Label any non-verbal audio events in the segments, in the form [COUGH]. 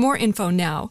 more info now.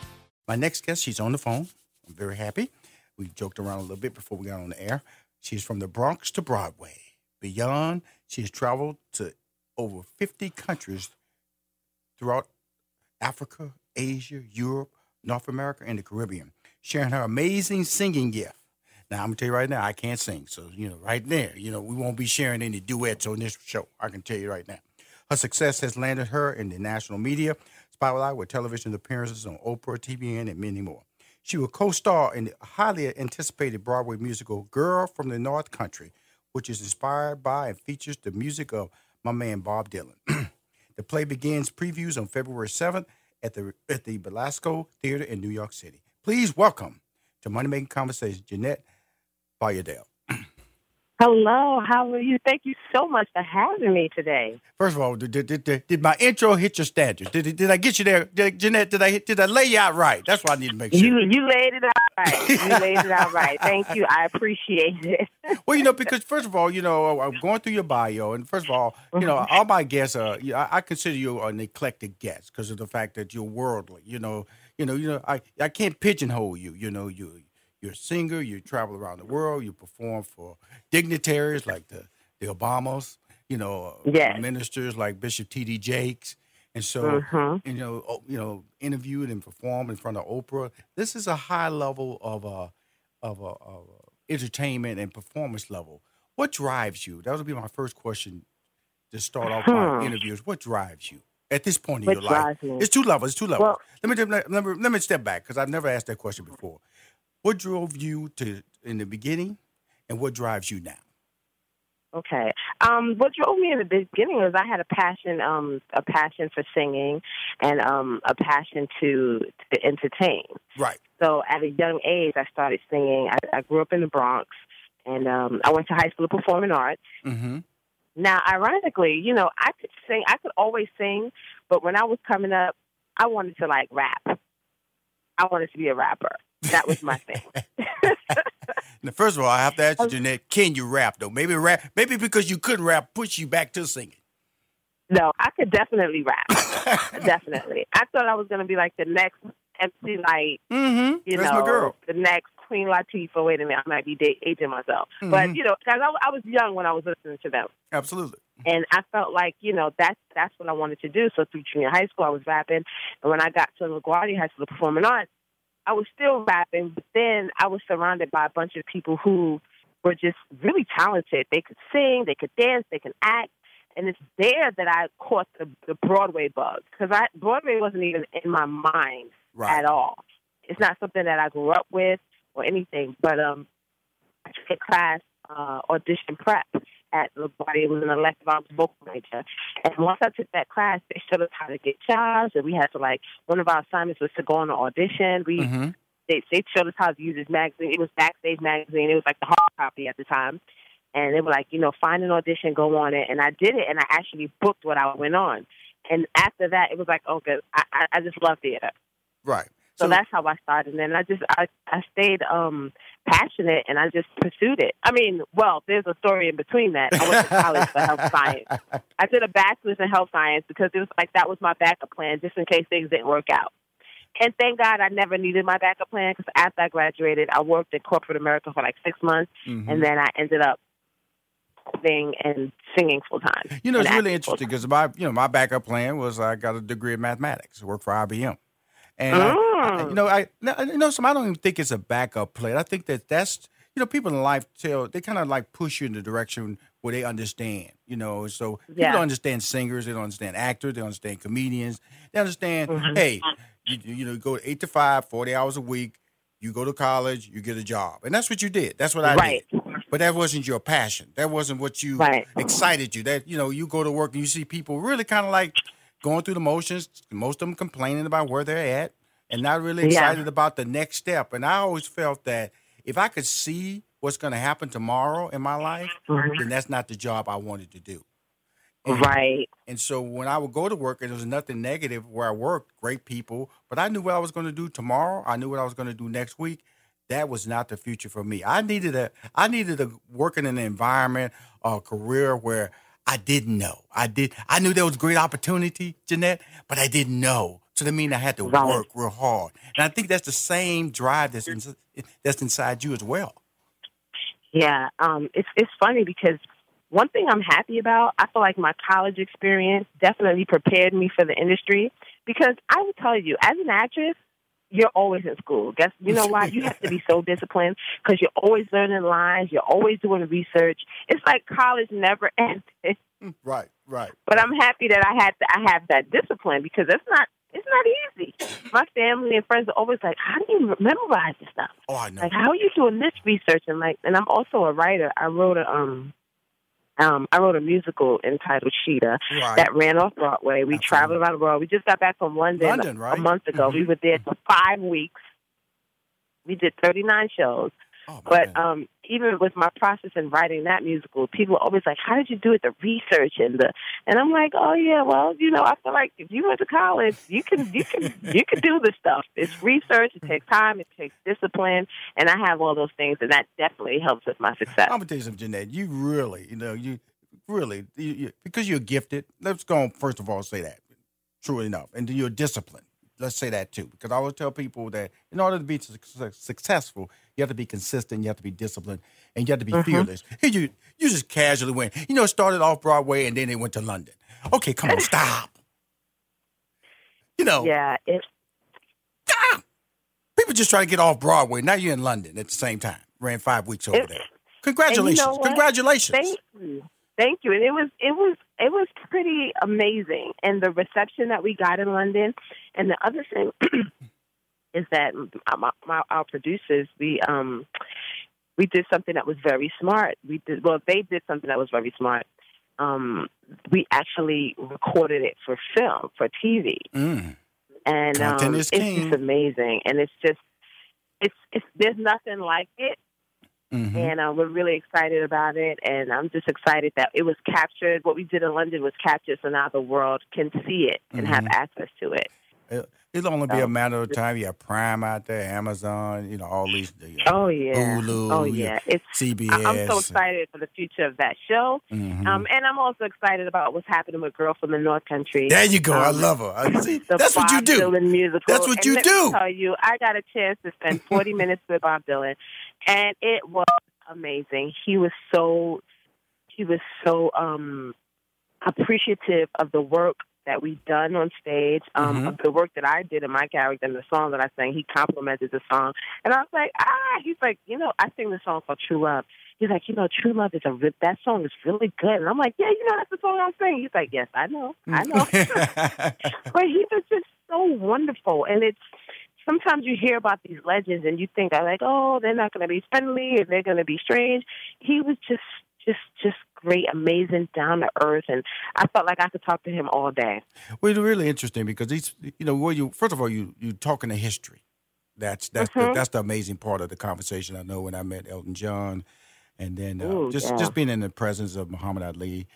My next guest, she's on the phone. I'm very happy. We joked around a little bit before we got on the air. She's from the Bronx to Broadway. Beyond, she has traveled to over 50 countries throughout Africa, Asia, Europe, North America, and the Caribbean, sharing her amazing singing gift. Now, I'm going to tell you right now, I can't sing. So, you know, right there, you know, we won't be sharing any duets on this show. I can tell you right now. Her success has landed her in the national media spotlight with television appearances on Oprah, TBN, and many more. She will co-star in the highly anticipated Broadway musical Girl from the North Country, which is inspired by and features the music of my man Bob Dylan. [CLEARS THROAT] the play begins previews on February 7th at the at the Belasco Theater in New York City. Please welcome to Money Making Conversation, Jeanette Bayardelle. Hello, how are you? Thank you so much for having me today. First of all, did, did, did, did my intro hit your standards? Did, did I get you there, did, Jeanette? Did I did I lay you out right? That's what I need to make sure. You you laid it out right. You laid it out right. Thank you. I appreciate it. [LAUGHS] well, you know, because first of all, you know, I'm going through your bio, and first of all, you know, Mm-hmm. all my guests are. I, I consider you an eclectic guest because of the fact that you're worldly. You know, you know, you know, I I can't pigeonhole you. You know, you you're a singer. You travel around the world. You perform for dignitaries like the the Obamas. You know, uh, Yes. ministers like Bishop T.D. Jakes. And so, Mhm. you know, oh, you know, interviewed and performed in front of Oprah. This is a high level of uh, of, uh, of uh, entertainment and performance level. What drives you? That would be my first question to start off my Hmm. interviews. What drives you at this point in What your life? me? It's two levels. It's two levels. Well- let me let me let me step back because I've never asked that question before. What drove you to in the beginning, and what drives you now? Okay. Um, what drove me in the beginning was I had a passion, um, a passion for singing, and um, a passion to to entertain. Right. So at a young age, I started singing. I, I grew up in the Bronx, and um, I went to high school of performing arts. Mm-hmm. Now, ironically, you know, I could sing. I could always sing, but when I was coming up, I wanted to like rap. I wanted to be a rapper. That was my thing. [LAUGHS] Now, first of all, I have to ask you, Jeanette, can you rap though? Maybe rap. Maybe because you couldn't rap, push you back to singing. no, I could definitely rap. [LAUGHS] definitely. I thought I was going to be like the next MC Lyte. Mm-hmm. You That's know, the next Queen Latifah. Wait a minute, I might be aging myself, but Mhm. you know, because I, I was young when I was listening to them. Absolutely. and I felt like you know that's that's what I wanted to do. So through junior high school, I was rapping, and when I got to LaGuardia High School of Performing Arts, I was still rapping. But then I was surrounded by a bunch of people who were just really talented. They could sing, they could dance, they could act, and it's there that I caught the, the Broadway bug because I Broadway wasn't even in my mind Right. at all. It's not something that I grew up with or anything. But um, I took a class uh, audition prep at LaGuardia. It was an elective. I was vocal major, and once I took that class, they showed us how to get jobs, and we had to like one of our assignments was to go on an audition. We Mm-hmm. they they showed us how to use this magazine. It was Backstage magazine. It was like the hard copy at the time. And they were like, you know, find an audition, go on it. And I did it, and I actually booked what I went on. And after that, it was like, okay, I, I, I just love theater. Right. So, that's how I started. And then I just I, I stayed um passionate and I just pursued it. I mean, well, there's a story in between that. I went to college for health [LAUGHS] science. I did a bachelor's in health science because it was like that was my backup plan just in case things didn't work out. And thank God I never needed my backup plan because after I graduated, I worked in corporate America for like six months, Mhm. and then I ended up singing and singing full time. You know, it's really interesting because my, you know, my backup plan was I got a degree in mathematics, worked for IBM, and I- I, Mm. you know, I, you know, some I don't even think it's a backup plan. I think that that's, you know, people in life tell they kind of like push you in the direction where they understand. You know, so people don't understand singers, they don't understand actors, they don't understand comedians, they understand. Mm-hmm. Hey, you, you know, you go eight to five, 40 hours a week. You go to college, you get a job, and that's what you did. That's what I Right. did. But that wasn't your passion. That wasn't what you Right. excited you. That you know, you go to work and you see people really kind of like going through the motions. Most of them complaining about where they're at and not really Yeah. excited about the next step. And I always felt that if I could see what's going to happen tomorrow in my life, Mhm. then that's not the job I wanted to do. And- Right. and so when I would go to work, and there was nothing negative where I worked, great people, but I knew what I was going to do tomorrow. I knew what I was going to do next week. That was not the future for me. I needed a, I needed to work in an environment, a career where I didn't know. I did. I knew there was great opportunity, Jeanette, but I didn't know. So that means I had to Right. work real hard. And I think that's the same drive that's in, that's inside you as well. Yeah, um, it's it's funny because one thing I'm happy about, I feel like my college experience definitely prepared me for the industry. Because I will tell you, as an actress, you're always in school. Guess you know why? You have to be so disciplined because you're always learning lines. You're always doing research. It's like college never [LAUGHS] ends. Right, right. But I'm happy that I had to, I have that discipline because it's not it's not easy. My family and friends are always like, "How do you memorize this stuff?" Oh, I know. like how are you doing this research and like and i'm also a writer i wrote a um um i wrote a musical entitled Shida Right. that ran off broadway we Absolutely. traveled around the world we just got back from london, London, right? a month ago we Mhm. were there for five weeks we did 39 shows Oh, but um even with my process in writing that musical people are always like how did you do it the research and the and i'm like oh yeah well you know i feel like if you went to college you can you can [LAUGHS] you can do this stuff it's research it takes time it takes discipline and i have all those things and that definitely helps with my success I'm gonna tell you something, Jeanette. You really, you know, you really, you, you, because you're gifted. Let's go on, first of all say that, true enough, and then you're disciplined. Let's say that too, because I always tell people that in order to be su- su- successful, you have to be consistent, you have to be disciplined, and you have to be mm-hmm. fearless. Here you, you just casually went. You know, started off Broadway and then they went to London. Okay, come on, [LAUGHS] stop. You know, yeah it stop. People just try to get off Broadway. Now you're in London at the same time. Ran five weeks over It- there. Congratulations! what? Congratulations! Thank you. Thank you. And it was it was it was pretty amazing. And the reception that we got in London. And the other thing [CLEARS THROAT] is that my, my, our producers we um we did something that was very smart. We did well. They did something that was very smart. Um, we actually recorded it for film for TV, Mm. and um, it's just amazing. And it's just it's it's there's nothing like it Mhm. and uh, we're really excited about it. And I'm just excited that it was captured. What we did in London was captured, so now the world can see it and have Mhm. access to it. It, it'll only be a matter of time. You have Prime out there, Amazon, you know, all these. The, uh, Oh yeah, Hulu, oh yeah. It's CBS. I- I'm so excited for the future of that show. Mhm. Um, and I'm also excited about what's happening with Girl from the North Country. there you go. I um, love her. I- See, that's what you do. Dylan musical. That's what And you let do. Me tell you, I got a chance to spend 40 minutes with Bob Dylan, and it was amazing. He was so he was so um appreciative of the work that we done on stage, um, Mhm. of the work that I did in my character and the song that I sang. He complimented the song, and I was like, ah. He's like, you know, I sing the song called True Love. He's like, you know, True Love is a re- that song is really good, and I'm like, yeah, you know, that's the song I'm singing. He's like, yes, I know, I know. [LAUGHS] but he was just so wonderful and it's sometimes you hear about these legends and you think I like oh they're not going to be friendly and they're going to be strange he was just just just great amazing down to earth and i felt like i could talk to him all day well, it's really interesting because he's, you know, where you first of all you you talking to history. That's that's the, Mhm. that's the amazing part of the conversation. I know when I met Elton John, and then uh, Ooh, just yeah. just being in the presence of Muhammad Ali.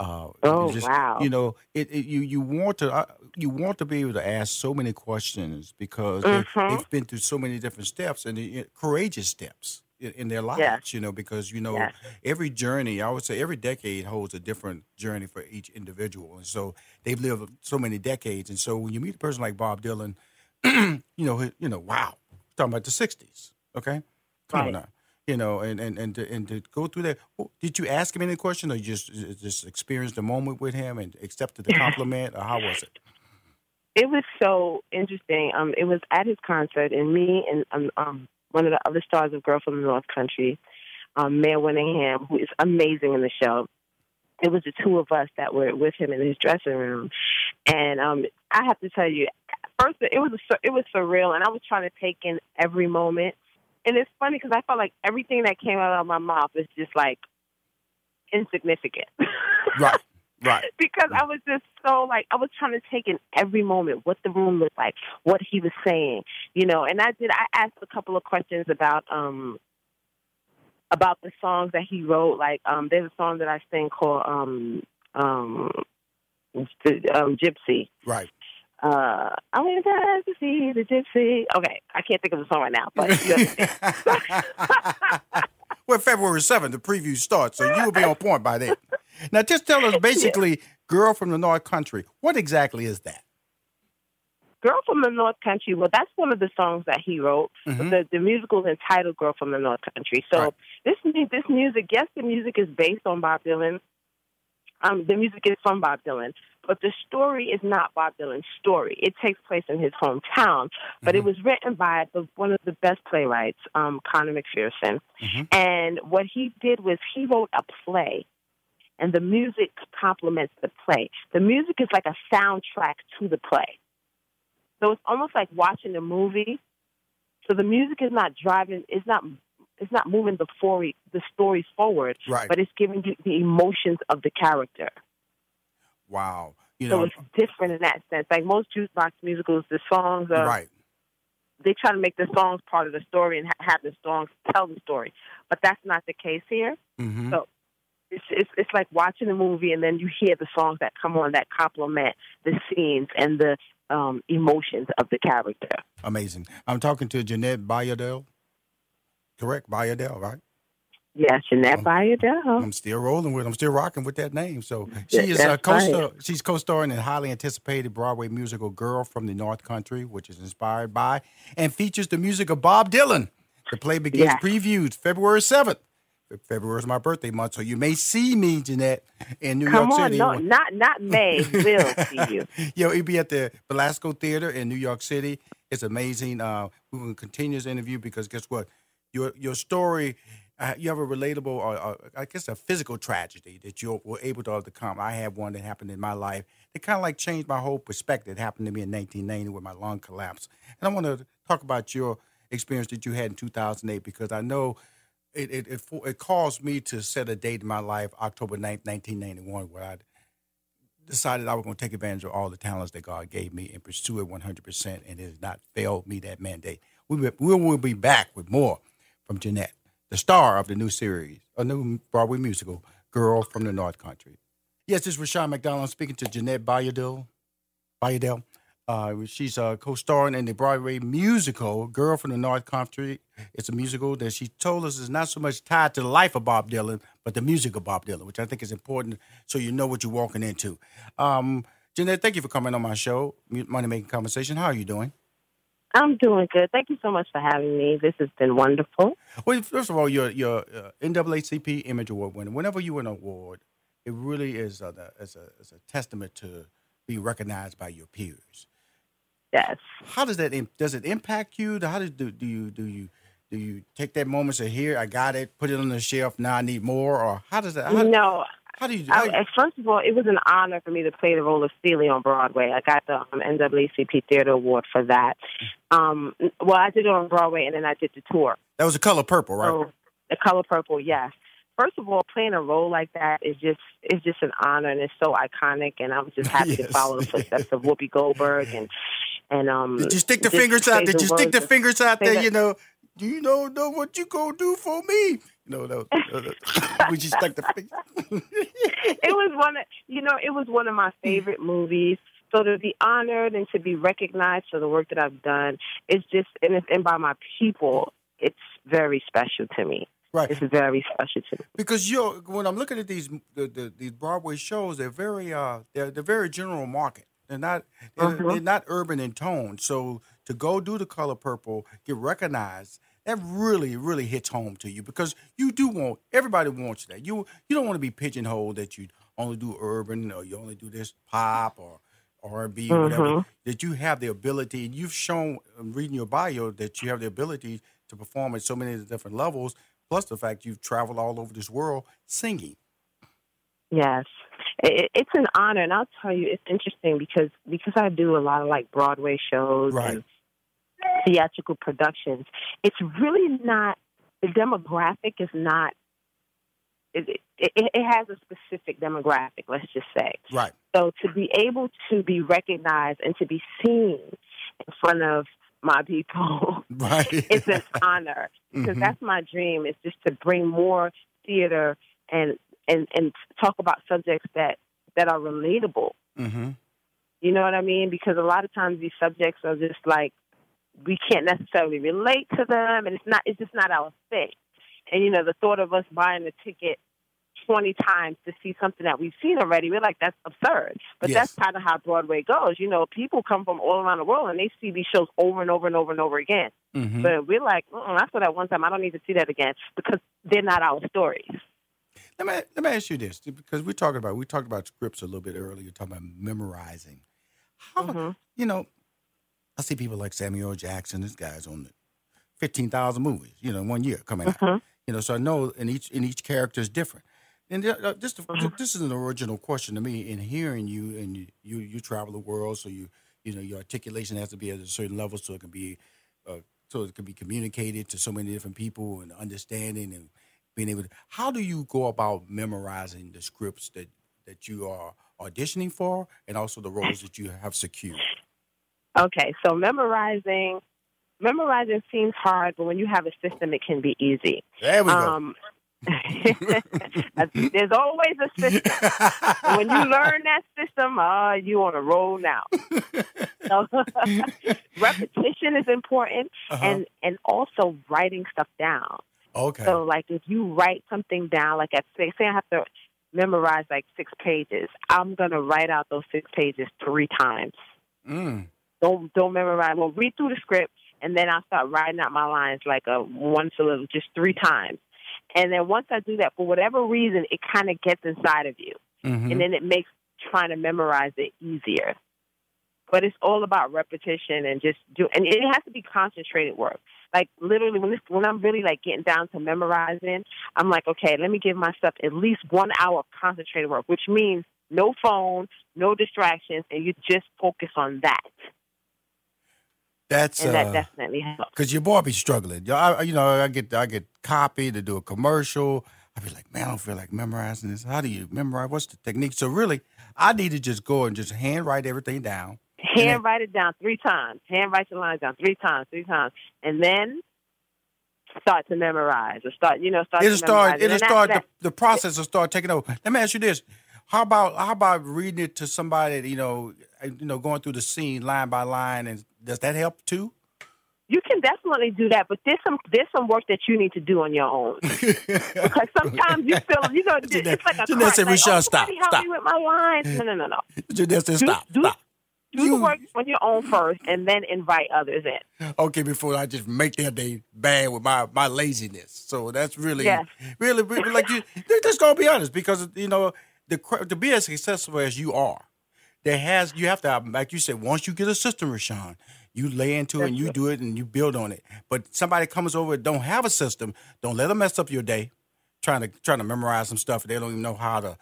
Uh, Oh, just, wow. You know, it, it you you want to uh, you want to be able to ask so many questions because they've, Mhm. they've been through so many different steps and the, uh, courageous steps in, their lives. You know, because you know every journey, I would say every decade holds a different journey for each individual, and so they've lived so many decades. And so when you meet a person like Bob Dylan, [CLEARS THROAT] you know, you know, wow, talking about the '60s, okay, come on now, you know, and and and to, and to go through that. well, Did you ask him any question, or you just just experienced the moment with him and accepted the [LAUGHS] compliment, or how was it? it was so interesting. Um, it was at his concert, and me and um, um one of the other stars of Girl from the North Country, um, Mare Winningham, who is amazing in the show. It was the two of us that were with him in his dressing room, and um, I have to tell you, first it was it was surreal, and I was trying to take in every moment. And it's funny because I felt like everything that came out of my mouth was just like insignificant. [LAUGHS] Right, right. [LAUGHS] because I was just so like I was trying to take in every moment what the room looked like, what he was saying, you know. And I did. I asked a couple of questions about um about the songs that he wrote. Like um, there's a song that I sing called um um, the, um Gypsy. Right. Uh, I went to see the Gypsy. Okay, I can't think of the song right now, but [LAUGHS] well, February 7th, the preview starts, so you will be on point by then. Now, just tell us [LAUGHS] basically, Girl from the North Country, what exactly is that? Girl from the North Country. Well, that's one of the songs that he wrote. Mhm. The the musical is entitled "Girl from the North Country." So Right. this this music, yes, the music is based on Bob Dylan. Um, the music is from Bob Dylan, but the story is not Bob Dylan's story. It takes place in his hometown, but it was written by the, one of the best playwrights, um, Conor McPherson. Mhm. And what he did was he wrote a play, and the music complements the play. The music is like a soundtrack to the play. So it's almost like watching a movie. So the music is not driving. It's not. It's not moving the story the story forward, Right. but it's giving you the emotions of the character. Wow. You So it's different in that sense. Like most jukebox musicals, the songs are right. they try to make the songs part of the story and ha- have the songs tell the story, but that's not the case here. hmm So it's, it's it's like watching a movie and then you hear the songs that come on that complement the scenes and the um, emotions of the character. Amazing. I'm talking to Jeanette Bayardelle. Correct? Bayardelle, right? Yes, Jeanette Bayardelle. I'm still rolling with. I'm still rocking with that name. So she is a co-star. She's co-starring in highly anticipated Broadway musical "Girl from the North Country," which is inspired by and features the music of Bob Dylan. The play begins Yes. previews February seventh. February is my birthday month, so you may see me, Jeanette, in New Come York on, City. no, not not May. [LAUGHS] Will see you. Yo, it'll be at the Belasco Theater in New York City. It's amazing. Uh, we're going to continue this interview because guess what? Your your story, uh, you have a relatable, or, or I guess a physical tragedy that you were able to overcome. I had one that happened in my life. It kind of like changed my whole perspective. It happened to me in 1990 with my lung collapse. And I want to talk about your experience that you had in 2008 because I know it it, it, it caused me to set a date in my life, October 9th, 1991, where I decided I was going to take advantage of all the talents that God gave me and pursue it 100%, and it has not failed me that mandate. We will, we will be back with more from Jeanette, the star of the new series, a new Broadway musical, Girl from the North Country. Yes, this is Rushion McDonald speaking to Jeanette Bayardelle. Bayardelle. Uh, she's uh, co-starring in the Broadway musical "Girl from the North Country." It's a musical that she told us is not so much tied to the life of Bob Dylan, but the music of Bob Dylan, which I think is important, so you know what you're walking into. Um, Jeanette, thank you for coming on my show, Money Making Conversation. How are you doing? I'm doing good. Thank you so much for having me. This has been wonderful. Well, first of all, you're, you're uh, NAACP Image Award winner. Whenever you win an award, it really is a, is a, is a testament to be recognized by your peers. Yes. How does that does it impact you? How does do, do you do you do you take that moment to "Here, I got it, put it on the shelf. Now I need more," or how does that? How, no, how do you? How, I, first of all, it was an honor for me to play the role of Celie on Broadway. I got the um, NAACP Theater Award for that. Um, well, I did it on Broadway, and then I did the tour. that was the color purple, right? So, the color purple, yes. First of all, playing a role like that is just is just an honor, and it's so iconic. And I was just happy to [LAUGHS] follow the footsteps of Whoopi Goldberg and and um. Did you stick the fingers out? Did you stick the fingers out there? that- You know, Do you know, know what you gonna do for me? No, no, the, [LAUGHS] the, we just like the face. [LAUGHS] it was one of you know it was one of my favorite movies. So to be honored and to be recognized for the work that I've done, it's just and, it's, and by my people, it's very special to me. Right. It's very special to me. Because you know, when I'm looking at these the, the, these Broadway shows, they're very uh they're they're very general market. They're not they're, Mhm. they're not urban in tone. So to go do the color purple, get recognized, that really really hits home to you because you do want everybody wants that. You you don't want to be pigeonholed that you only do urban or you only do this pop or R and B or whatever. That you have the ability. And you've shown um, reading your bio that you have the ability to perform at so many different levels. Plus the fact you've traveled all over this world singing. Yes, it, it's an honor, and I'll tell you, it's interesting because because I do a lot of like Broadway shows Right. and theatrical productions. It's really not the demographic is not. It, it, it has a specific demographic. Let's just say. Right. So to be able to be recognized and to be seen in front of my people [LAUGHS] Right. [LAUGHS] it's an honor because Mhm. that's my dream is just to bring more theater and and and talk about subjects that that are relatable mm-hmm. you know what i mean because a lot of times these subjects are just like we can't necessarily relate to them and it's not it's just not our thing and you know the thought of us buying a ticket 20 times to see something that we've seen already we're like that's absurd but Yes. that's kind of how broadway goes you know people come from all around the world and they see these shows over and over and over and over again Mm-hmm. but we're like, I saw that one time. I don't need to see that again because they're not our stories. Let me let me ask you this because we're talking about we talked about scripts a little bit earlier, talking about memorizing. How Mhm. you know, I see people like Samuel Jackson. This guy's on fifteen thousand movies, you know, in one year coming out. Mhm. You know, so I know in each in each character is different. And uh, this Mhm. this is an original question to me. In hearing you and you, you you travel the world, so you you know your articulation has to be at a certain level, so it can be uh, so it can be communicated to so many different people and understanding and being able to. How do you go about memorizing the scripts that that you are auditioning for, and also the roles that you have secured? Okay, so memorizing, memorizing seems hard, but when you have a system, it can be easy. There we go. Um, [LAUGHS] there's always a system. When you learn that system, uh, you on a roll now. So [LAUGHS] repetition is important, Uh-huh. and and also writing stuff down. Okay. So, like, if you write something down, like at say, say I have to memorize like six pages, I'm gonna write out those six pages three times. Mm. Don't don't memorize. Well, read through the script, and then I'll start writing out my lines like a once a little, just three times. And then once I do that, for whatever reason, it kind of gets inside of you, Mhm. and then it makes trying to memorize it easier. But it's all about repetition and just do, and it has to be concentrated work. Like literally, when this, when I'm really like getting down to memorizing, I'm like, okay, let me give myself at least one hour of concentrated work, which means no phone, no distractions, and you just focus on that, That's and uh, that definitely helps. Cause your boy be struggling. I, you know, I get I get copy to do a commercial. I be like, man, I don't feel like memorizing this. How do you memorize? What's the technique? So really, I need to just go and just handwrite everything down. Hand write it down three times. Hand write your lines down three times, three times, and then start to memorize or start, you know, start It'll to start. memorize. It'll start. The, the process will start taking over. Let me ask you this: How about how about reading it to somebody? that, You know, uh, you know, going through the scene line by line, and does that help too? you can definitely do that, but there's some there's some work that you need to do on your own. [LAUGHS] Because sometimes you feel, you know, [LAUGHS] Jeanette- it's like a Jeanette said, like, "Rushion, oh, stop, help stop." me with my lines. No, no, no, no. [LAUGHS] Say, Do- stop, do- stop. Do the You- work on your own first, and then invite others in. okay before I just make their day bad with my my laziness. So that's really, Yes. really, really like you. Just gonna be honest because you know the to be as successful as you are, there has you have to have, like you said. Once you get a system, Rushion, you lay into it and you do it and you build on it. But somebody comes over and don't have a system, don't let them mess up your day. Trying to trying to memorize some stuff they don't even know how to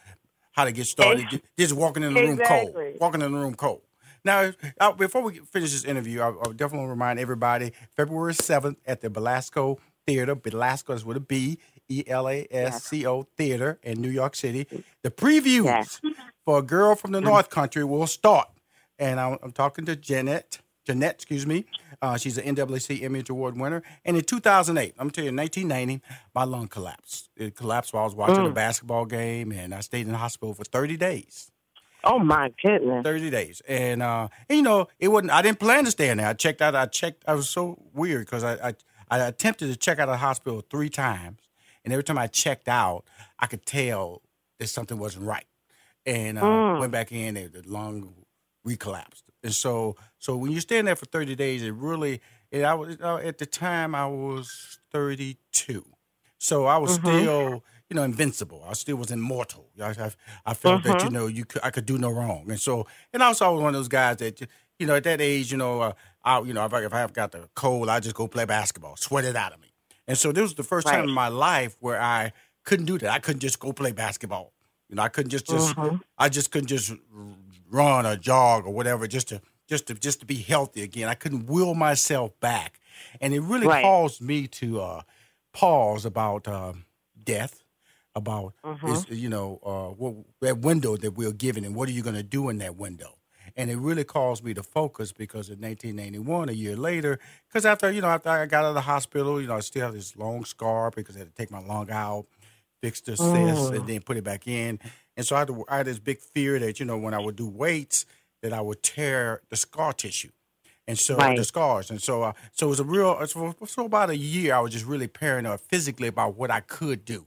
how to get started. Just walking in the room cold, walking in the room cold. Now, uh, before we finish this interview, I, I definitely remind everybody February 7th at the Belasco Theater. Belasco is with a B, E L A S C O Theater in New York City. The previews Yes. for A Girl from the North Country will start. And I'm, I'm talking to Jeanette Jeanette, excuse me. Uh, she's an NAAC Image Award winner. And in 2008, I'm telling you, in 1990, my lung collapsed. It collapsed while I was watching a Mm. basketball game, and I stayed in the hospital for 30 days. Oh my goodness. 30 days. And, uh, and, you know, it wasn't, I didn't plan to stay in there. I checked out, I checked, I was so weird because I, I, I attempted to check out of the hospital three times. And every time I checked out, I could tell that something wasn't right. And uh, Mm. went back in, and the lung recollapsed. And so, so when you stay in there for 30 days, it really, it, I was, uh, at the time, I was 32. So I was Mhm. still, you know, invincible. I still was immortal. I, I, I felt that you Mhm. know you could, I could do no wrong, and so and I was always one of those guys that you know at that age, you know, uh, I you know if I if I have got the cold, I just go play basketball, sweat it out of me. And so this was the first time in my life where I couldn't do that. I couldn't just go play basketball. You know, I couldn't just just Mhm. I just couldn't just run or jog or whatever just to just to just to be healthy again. I couldn't will myself back, and it really Right. caused me to uh, pause about uh, death, about is you know uh, what that window that we're given, and what are you going to do in that window? And it really caused me to focus because in 1991, a year later, because after you know after I got out of the hospital, you know I still have this long scar because I had to take my lung out, fix the cyst, Mm. and then put it back in. And so I had, to, I had this big fear that you know when I would do weights that I would tear the scar tissue, and so Right. the scars. And so uh, so it was a real so, so about a year I was just really paranoid physically about what I could do.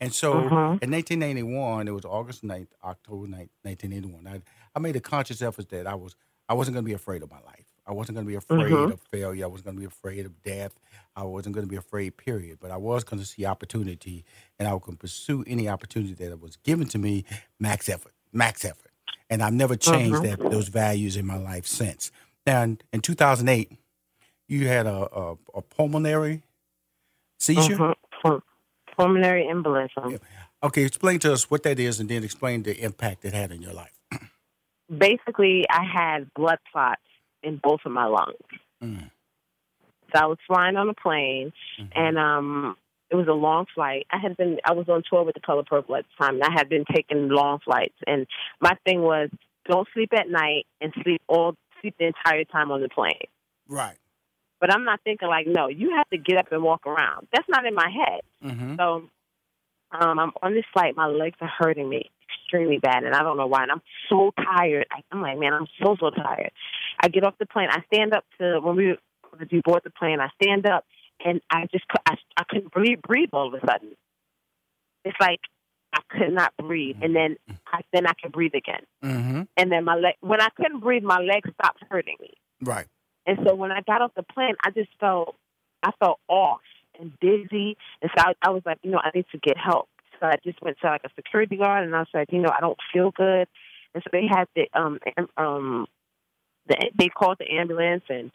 And so Mhm. in 1981, it was August 9th, October 9th, 1981. I, I made a conscious effort that I was I wasn't going to be afraid of my life. I wasn't going to be afraid Mhm. of failure. I wasn't going to be afraid of death. I wasn't going to be afraid, period. But I was going to see opportunity, and I was going to pursue any opportunity that was given to me, max effort, max effort. And I've never changed that those values in my life since. And in 2008, you had a, a, a pulmonary seizure. Mhm. Pul- Pulmonary embolism. Yeah. Okay, explain to us what that is, and then explain the impact it had in your life. Basically, I had blood clots in both of my lungs. Mm. So I was flying on a plane, Mhm. and um, it was a long flight. I had been, I was on tour with the Color Purple at the time, and I had been taking long flights. And my thing was, don't sleep at night and sleep all sleep the entire time on the plane. Right. But I'm not thinking like, no, you have to get up and walk around. That's not in my head. Mm-hmm. So um, I'm on this flight. My legs are hurting me extremely bad, and I don't know why. And I'm so tired. I, I'm like, man, I'm so so tired. I get off the plane. I stand up to when we when we board the plane. I stand up, and I just I, I couldn't breathe, breathe all of a sudden. It's like I could not breathe, and then I, then I could breathe again. Mm-hmm. And then my leg when I couldn't breathe, my legs stopped hurting me. Right. And so when I got off the plane, I just felt I felt off and dizzy. And so I, I was like, you know, I need to get help. So I just went to like a security guard, and I was like, you know, I don't feel good. And so they had the um um the they called the ambulance and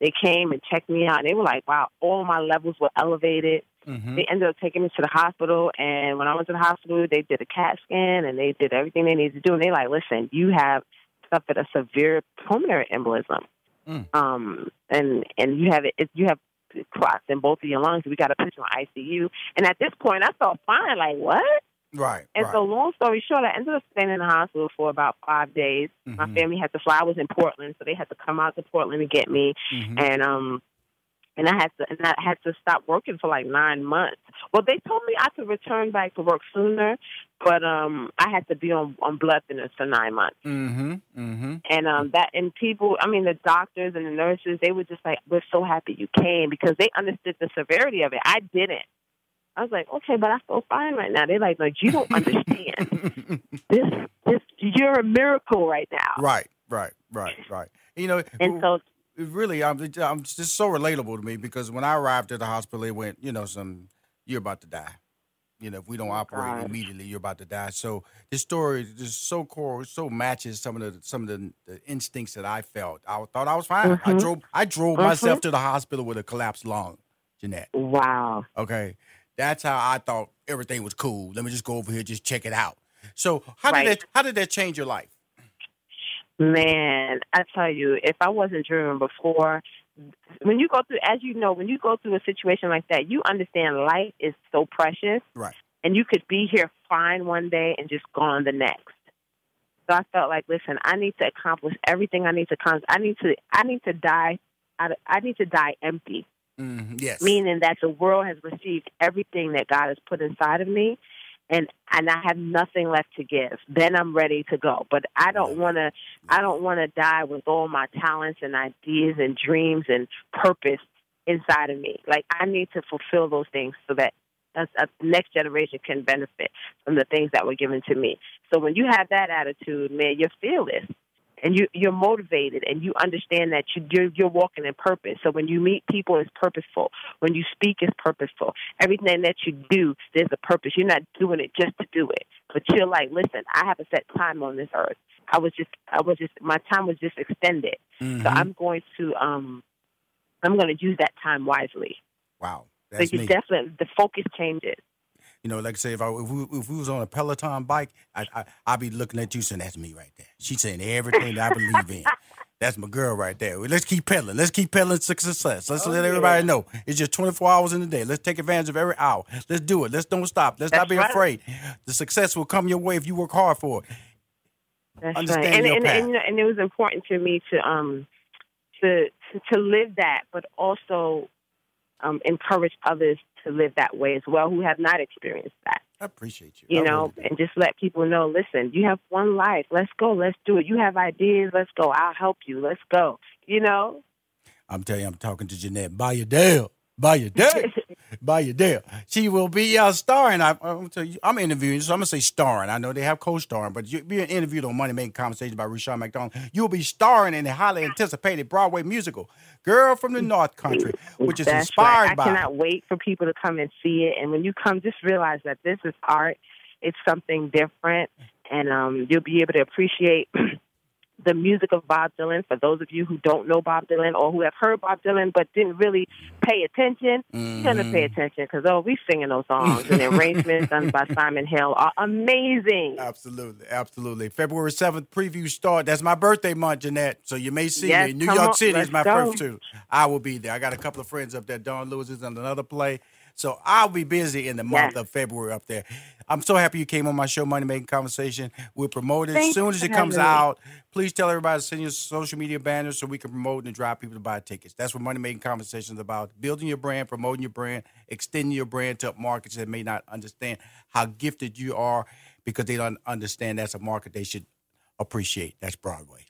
they came and checked me out. And they were like, wow, all my levels were elevated. Mm-hmm. They ended up taking me to the hospital, and when I went to the hospital, they did a CAT scan and they did everything they needed to do. And they like, listen, you have suffered a severe pulmonary embolism, Mm. um, and and you have it, you have clots in both of your lungs. We got to put you on ICU. And at this point, I felt fine. Like what? Right. And right. so, long story short, I ended up staying in the hospital for about five days. My Mhm. family had to fly. I was in Portland, so they had to come out to Portland to get me Mhm. and um and I had to and I had to stop working for like nine months. Well, they told me I could return back to work sooner, but um I had to be on on blood thinners for nine months. Mm-hmm. Mm-hmm. And um that and people, I mean the doctors and the nurses, they were just like, "We're so happy you came," because they understood the severity of it. I didn't. I was like, "Okay, but I feel fine right now." They're like, "Like you don't understand. [LAUGHS] this this you're a miracle right now." right. Right. Right. Right. You know, And so really, I'm, I'm just so relatable to me because when I arrived at the hospital, it went, you know, some you're about to die. You know, if we don't operate God. immediately, you're about to die. So this story is just so core, so matches some of the some of the, the instincts that I felt. I thought I was fine. I Mhm. drove I drove Mhm. myself to the hospital with a collapsed lung, Jeanette. wow. Okay, that's how I thought everything was cool. Let me just go over here, just check it out. So how Right. did that how did that change your life? Man, I tell you, if I wasn't driven before, when you go through, as you know, when you go through a situation like that, you understand life is so precious, Right. and you could be here fine one day and just gone the next. So I felt like, listen, I need to accomplish everything I need to accomplish. I need to, I need to die. I, I need to die empty. Mm, yes. Meaning that the world has received everything that God has put inside of me, and and I have nothing left to give. Then I'm ready to go. But I don't want to. I don't want to die with all my talents and ideas and dreams and purpose inside of me. Like I need to fulfill those things so that a, a next generation can benefit from the things that were given to me. So when you have that attitude, man, you're fearless and you you're motivated and you understand that you you're, you're walking in purpose. So when you meet people, it's purposeful. When you speak, it's purposeful. Everything that you do, there's a purpose. You're not doing it just to do it, but you're like, listen, I have a set time on this earth. I was just I was just my time was just extended. Mm-hmm. So I'm going to um I'm going to use that time wisely. Wow. That's So you me. definitely the focus changes. You know, like I say, if I if we, if we was on a Peloton bike, I, I I'd be looking at you saying, "That's me right there." She's saying everything that I believe in. [LAUGHS] That's my girl right there. Let's keep pedaling. Let's keep pedaling success. Let's Oh, let yeah. everybody know it's just 24 hours in a day. Let's take advantage of every hour. Let's do it. Let's don't stop. Let's not be right. afraid. The success will come your way if you work hard for it. That's Understand right. And, your and, path. and, you know, and it was important to me to um to to, to live that, but also um, encourage others to live that way as well who have not experienced that. I appreciate you. You I know, really and just let people know. Listen, you have one life. Let's go. Let's do it. You have ideas. Let's go. I'll help you. Let's go. You know. I'm telling you, I'm talking to Jeanette. Buy your deal. Buy your deal. [LAUGHS] Buy your deal. She will be uh, starring. I, I'm tell you, I'm interviewing, so I'm gonna say starring. I know they have co-starring, but you're being interviewed on Money Making Conversations by Rushion McDonald. You'll be starring in the highly anticipated Broadway musical "Girl from the North Country," which is That's inspired right. by. I cannot wait for people to come and see it. And when you come, just realize that this is art. It's something different, and um, you'll be able to appreciate [CLEARS THROAT] the music of Bob Dylan. For those of you who don't know Bob Dylan or who have heard Bob Dylan but didn't really pay attention, you're gonna Mm-hmm. pay attention because oh, we singing those songs and the [LAUGHS] arrangements done by Simon Hale are amazing. Absolutely, absolutely. February seventh preview start. That's my birthday month, Jeanette. So you may see Yes, me. New York on, City is my go. first two. I will be there. I got a couple of friends up there. Don Lewis is on another play. So I'll be busy in the month Yes. of February up there. I'm so happy you came on my show, Money Making Conversation. We'll promote it as soon as it comes me. out. Please tell everybody to send your social media banners so we can promote and drive people to buy tickets. That's what Money Making Conversation is about. Building your brand, promoting your brand, extending your brand to markets that may not understand how gifted you are because they don't understand that's a market they should appreciate. That's Broadway.